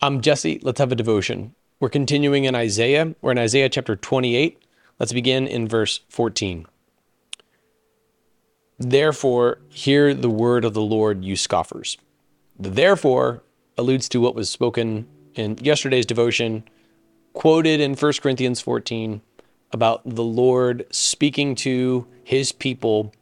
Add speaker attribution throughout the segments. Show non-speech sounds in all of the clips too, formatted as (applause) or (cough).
Speaker 1: I'm Jesse. Let's have a devotion. We're continuing in Isaiah. We're in Isaiah chapter 28. Let's begin in verse 14. Therefore, hear the word of the Lord, you scoffers. The therefore alludes to what was spoken in yesterday's devotion, quoted in 1 Corinthians 14 about the Lord speaking to his people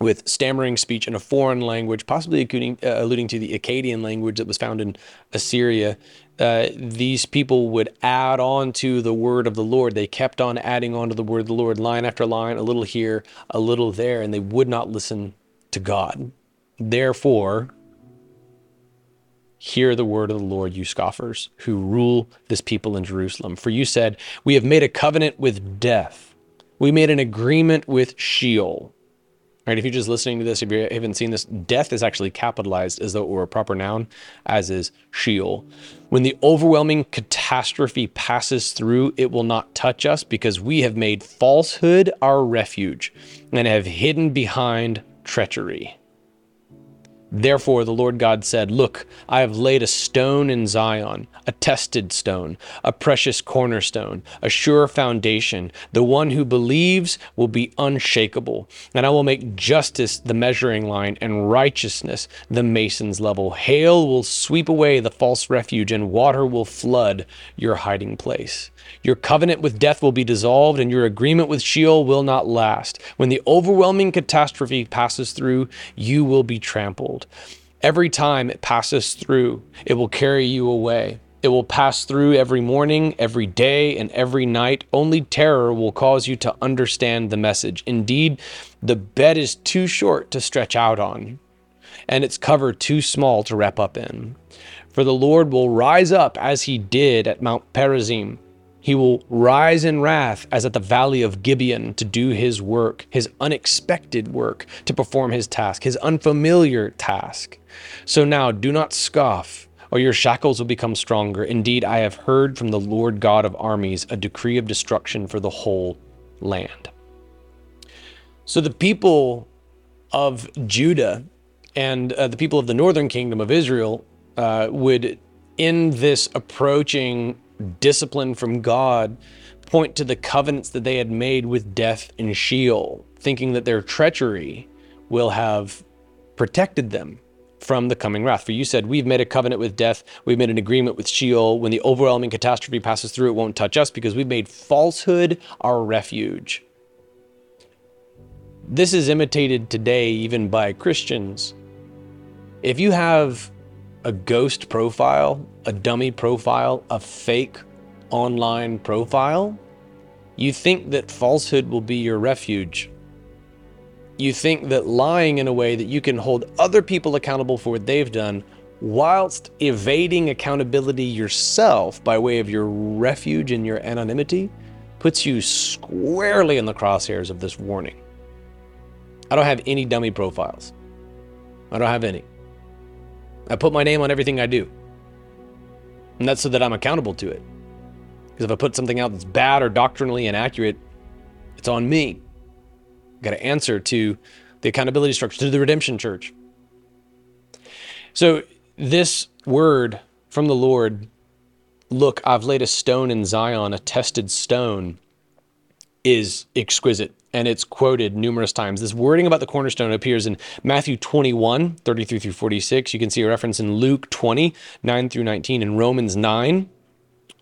Speaker 1: with stammering speech in a foreign language, possibly alluding, uh, alluding to the Akkadian language that was found in Assyria. Uh, these people would add on to the word of the Lord. They kept on adding on to the word of the Lord, line after line, a little here, a little there, and they would not listen to God. Therefore, Hear the word of the Lord, you scoffers, who rule this people in Jerusalem. For you said, We have made a covenant with death. We made an agreement with Sheol. Right, if you're just listening to this, if you haven't seen this, death is actually capitalized as though it were a proper noun, as is Sheol. When the overwhelming catastrophe passes through, it will not touch us because we have made falsehood our refuge and have hidden behind treachery. Therefore, the Lord God said, Look, I have laid a stone in Zion, a tested stone, a precious cornerstone, a sure foundation. The one who believes will be unshakable. And I will make justice the measuring line and righteousness the mason's level. Hail will sweep away the false refuge, and water will flood your hiding place. Your covenant with death will be dissolved, and your agreement with Sheol will not last. When the overwhelming catastrophe passes through, you will be trampled. Every time it passes through, it will carry you away. It will pass through every morning, every day, and every night. Only terror will cause you to understand the message. Indeed, the bed is too short to stretch out on, and its cover too small to wrap up in. For the Lord will rise up as he did at Mount Perazim he will rise in wrath as at the valley of Gibeon to do his work, his unexpected work, to perform his task, his unfamiliar task. So now do not scoff, or your shackles will become stronger. Indeed, I have heard from the Lord God of armies a decree of destruction for the whole land. So the people of Judah and uh, the people of the northern kingdom of Israel uh, would, in this approaching discipline from God point to the covenants that they had made with death and Sheol, thinking that their treachery will have protected them from the coming wrath. For you said, We've made a covenant with death, we've made an agreement with Sheol. When the overwhelming catastrophe passes through, it won't touch us because we've made falsehood our refuge. This is imitated today even by Christians. If you have a ghost profile, a dummy profile, a fake online profile, you think that falsehood will be your refuge. You think that lying in a way that you can hold other people accountable for what they've done whilst evading accountability yourself by way of your refuge and your anonymity puts you squarely in the crosshairs of this warning. I don't have any dummy profiles. I don't have any. I put my name on everything I do. And that's so that I'm accountable to it. Because if I put something out that's bad or doctrinally inaccurate, it's on me. I've got to answer to the accountability structure, to the redemption church. So, this word from the Lord look, I've laid a stone in Zion, a tested stone, is exquisite and it's quoted numerous times. This wording about the cornerstone appears in Matthew 21, 33 through 46. You can see a reference in Luke 20, 9 through 19, and Romans 9,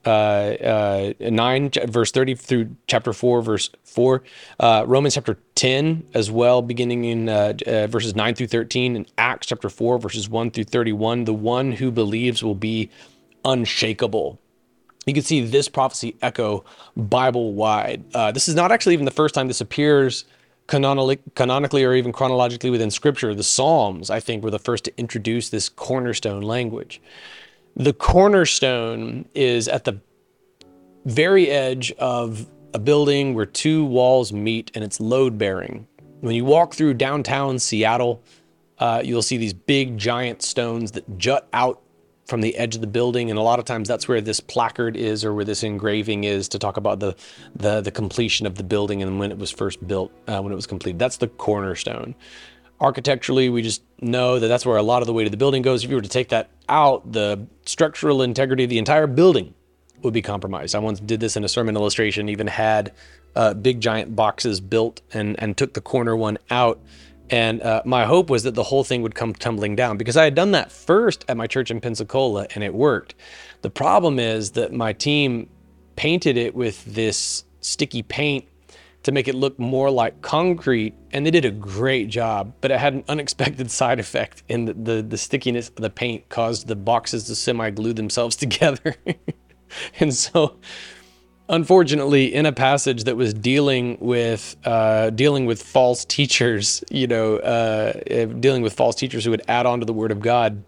Speaker 1: uh, uh, 9, verse 30 through chapter 4, verse 4. Uh, Romans chapter 10 as well, beginning in uh, uh, verses 9 through 13, and Acts chapter 4, verses 1 through 31. The one who believes will be unshakable you can see this prophecy echo Bible wide. Uh, this is not actually even the first time this appears canonically, or even chronologically within Scripture. The Psalms, I think, were the first to introduce this cornerstone language. The cornerstone is at the very edge of a building where two walls meet and it's load bearing. When you walk through downtown Seattle, uh, you'll see these big giant stones that jut out from the edge of the building, and a lot of times that's where this placard is or where this engraving is to talk about the the, the completion of the building and when it was first built, uh, when it was completed. That's the cornerstone. Architecturally, we just know that that's where a lot of the weight of the building goes. If you were to take that out, the structural integrity of the entire building would be compromised. I once did this in a sermon illustration, even had uh, big giant boxes built and, and took the corner one out. And uh, my hope was that the whole thing would come tumbling down because I had done that first at my church in Pensacola and it worked. The problem is that my team painted it with this sticky paint to make it look more like concrete and they did a great job but it had an unexpected (laughs) side effect in the, the, the stickiness of the paint caused the boxes to semi glue themselves (laughs) together and so unfortunately in a passage that was dealing with uh, dealing with false teachers you know uh, dealing with false teachers who would add on to the word of god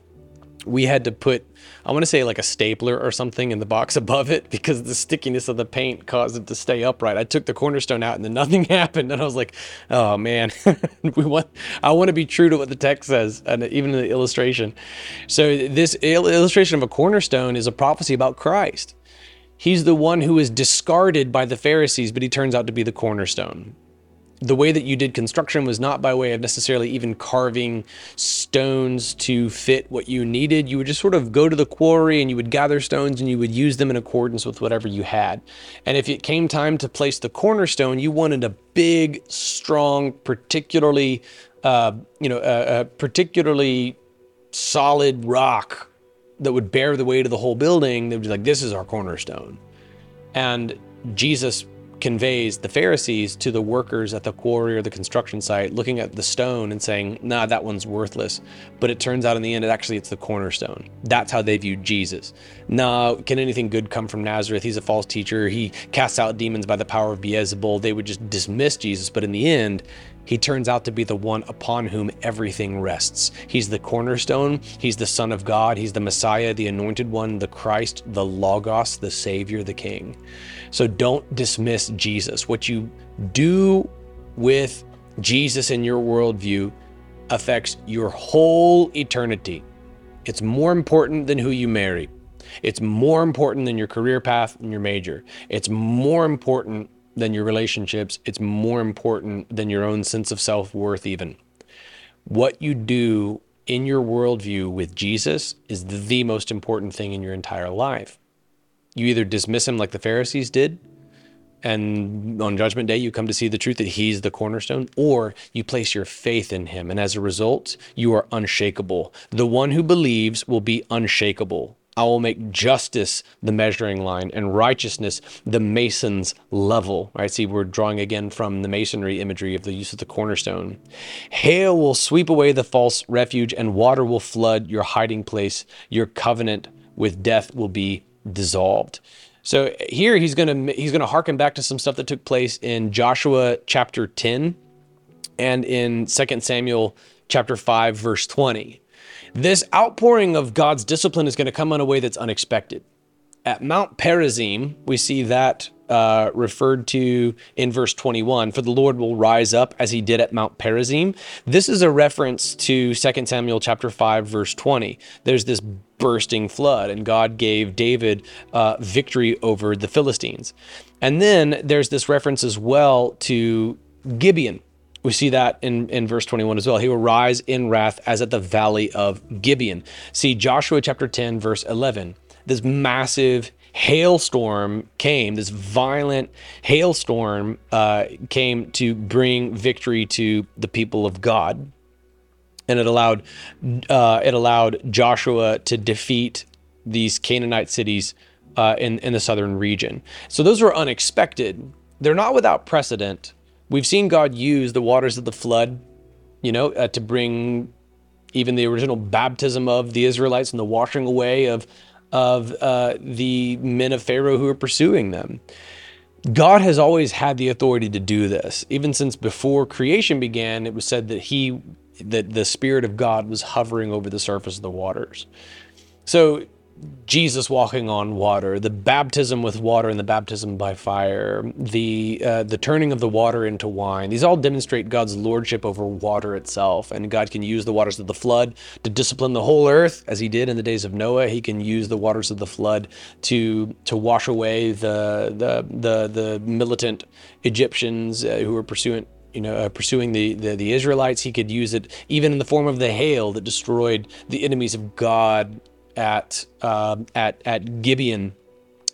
Speaker 1: we had to put I want to say like a stapler or something in the box (laughs) above it because the stickiness of the paint caused it to stay upright. I took the cornerstone out and then nothing (laughs) happened, and I was like, "Oh man, (laughs) we want I want to be true to what the text says, and even the illustration." So this illustration of a cornerstone is a prophecy about Christ. He's the one who is discarded by the Pharisees, but he turns out to be the cornerstone the way that you did construction was not by way of necessarily even carving stones to fit what you needed. You would just sort of go to the quarry and you would gather stones and you would use them in accordance with whatever you had. And if it came time to place the cornerstone, you wanted a big, strong, particularly, uh, you know, a, a particularly solid rock that would bear the weight of the whole building. They would be like, "This is our cornerstone," and Jesus conveys the Pharisees to the workers at the quarry or the construction site, looking at the stone and saying, "Nah, that one's worthless." But it turns out in the end, it actually it's the cornerstone. That's how they viewed Jesus. Nah, can anything good come from Nazareth? He's a false teacher. He casts out demons by the power of Beelzebul. They would just dismiss Jesus, but in the end, he turns out to be the one upon whom everything rests. He's the cornerstone. He's the Son of God. He's the Messiah, the anointed one, the Christ, the Logos, the Savior, the King. So don't dismiss Jesus. What you do with Jesus in your worldview affects your whole eternity. It's more important than who you marry. It's more important than your career path and your major. It's more important than your relationships. It's more important than your own sense of self worth, even. What you do in your worldview with Jesus is the most important thing in your entire life. You either dismiss him like the Pharisees did, and on Judgment Day, you come to see the truth that He's the cornerstone, or you place your faith in Him. And as a result, you are unshakable. The one who believes will be unshakable. I will make justice the measuring line and righteousness the mason's level. Right? See, we're drawing again from the masonry imagery of the use of the cornerstone. Hail will sweep away the false refuge, and water will flood your hiding place. Your covenant with death will be dissolved. So here he's to he's to harken back to some stuff that took place in Joshua chapter 10 and in 2 Samuel chapter 5 verse 20. This outpouring of God's discipline is going to come in a way that's unexpected. At Mount Perazim, we see that uh, referred to in verse 21 for the Lord will rise up as he did at Mount Perazim. This is a reference to 2 Samuel chapter 5 verse 20. There's this bursting flood, and God gave David uh, victory over the Philistines. And then there's this reference as well to Gibeon. We see that in, in verse 21 as well. He will rise in wrath as at the valley of Gibeon. See Joshua chapter 10, verse 11. This massive hailstorm came, this violent hailstorm uh, came to bring victory to the people of God. And it allowed uh, it allowed Joshua to defeat these Canaanite cities uh, in in the southern region. So those were unexpected. They're not without precedent. We've seen God use the waters of the flood, you know, uh, to bring even the original baptism of the Israelites and the washing away of of uh, the men of Pharaoh who are pursuing them. God has always had the authority to do this. Even since before creation began, it was said that he that the spirit of God was hovering over the surface of the waters. So Jesus walking on water, the baptism with water and the baptism by fire, the uh, the turning of the water into wine. These all demonstrate God's lordship over water itself, and God can use the waters of the flood to discipline the whole earth, as He did in the days of Noah. He can use the waters of the flood to to wash away the the the, the militant Egyptians uh, who were pursuing you know, uh, pursuing the, the, the Israelites. He could use it even in the form of the hail that destroyed the enemies of God at uh, at at Gibeon.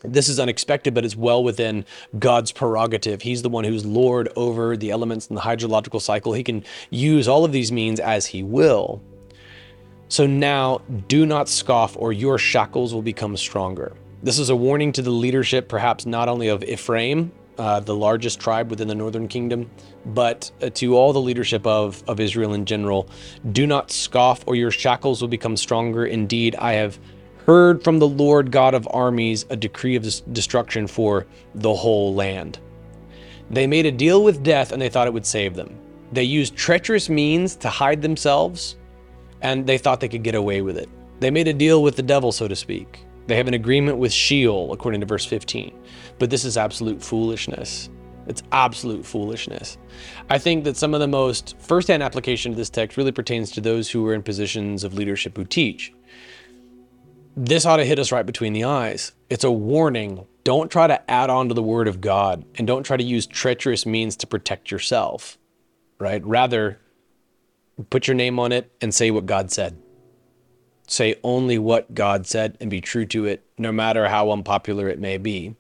Speaker 1: This is unexpected, but it's well within God's prerogative. He's the one who's Lord over the elements and the hydrological cycle. He can use all of these means as he will. So now do not scoff, or your shackles will become stronger. This is a warning to the leadership, perhaps not only of Ephraim, uh, the largest tribe within the northern kingdom, but uh, to all the leadership of, of Israel in general. Do not scoff, or your shackles will become stronger. Indeed, I have heard from the Lord God of armies a decree of destruction for the whole land. They made a deal with death and they thought it would save them. They used treacherous means to hide themselves and they thought they could get away with it. They made a deal with the devil, so to speak. They have an agreement with Sheol, according to verse 15. But this is absolute foolishness. It's absolute foolishness. I think that some of the most firsthand application of this text really pertains to those who are in positions of leadership who teach. This ought to hit us right between the eyes. It's a warning. Don't try to add on to the word of God and don't try to use treacherous means to protect yourself, right? Rather, put your name on it and say what God said. Say only what God said and be true to it, no matter how unpopular it may be.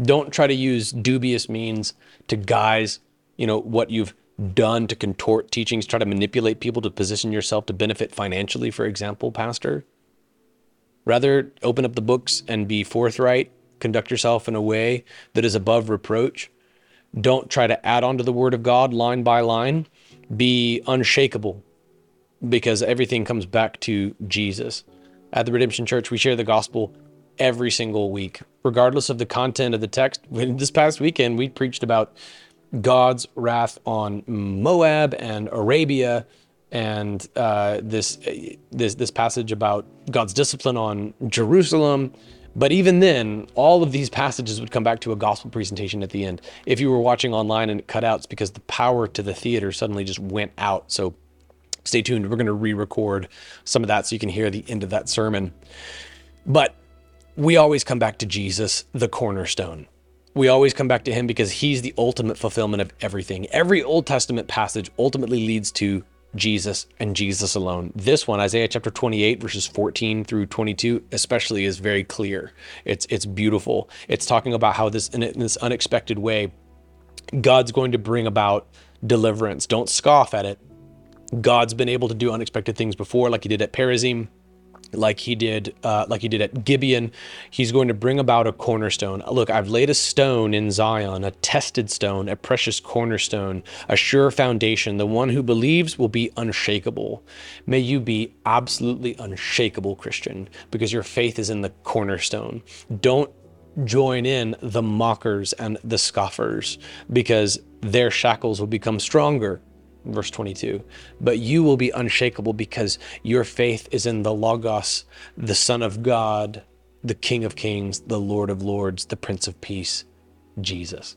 Speaker 1: Don't try to use dubious means to guise, you know, what you've done to contort teachings, try to manipulate people to position yourself to benefit financially, for example, pastor. Rather, open up the books and be forthright, conduct yourself in a way that is above reproach. Don't try to add on to the word of God line by line be unshakable because everything comes back to Jesus. At the Redemption Church, we share the gospel every single week, regardless of the content of the text. (laughs) This past weekend, we preached about God's wrath on Moab and Arabia, and uh, this this this passage about God's discipline on Jerusalem but even then, all of these passages would come back to a gospel presentation at the end. If you were watching online and it cut out, it's because the power to the theater suddenly just went out. So stay tuned. We're going to re record some of that so you can hear the end of that sermon. But we always come back to Jesus, the cornerstone. We always come back to him because he's the ultimate fulfillment of everything. Every Old Testament passage ultimately leads to Jesus and Jesus alone. This one, Isaiah chapter 28, verses 14 through 22, especially is very clear. It's it's beautiful. It's talking about how this in this unexpected way, God's going to bring about deliverance. Don't scoff at it. God's been able to do unexpected things before, like he did at Perazim like he did uh, like he did at Gibeon. He's going to bring about a cornerstone. Look, I've laid a stone in Zion, a tested stone, a precious cornerstone, a sure foundation. The one who believes will be unshakable. May you be absolutely unshakable, Christian, because your faith is in the cornerstone. Don't join in the mockers and the scoffers because their shackles will become stronger verse 22. But you will be unshakable because your faith is in the Logos, the Son of God, the King of Kings, the Lord of Lords, the Prince of Peace, Jesus.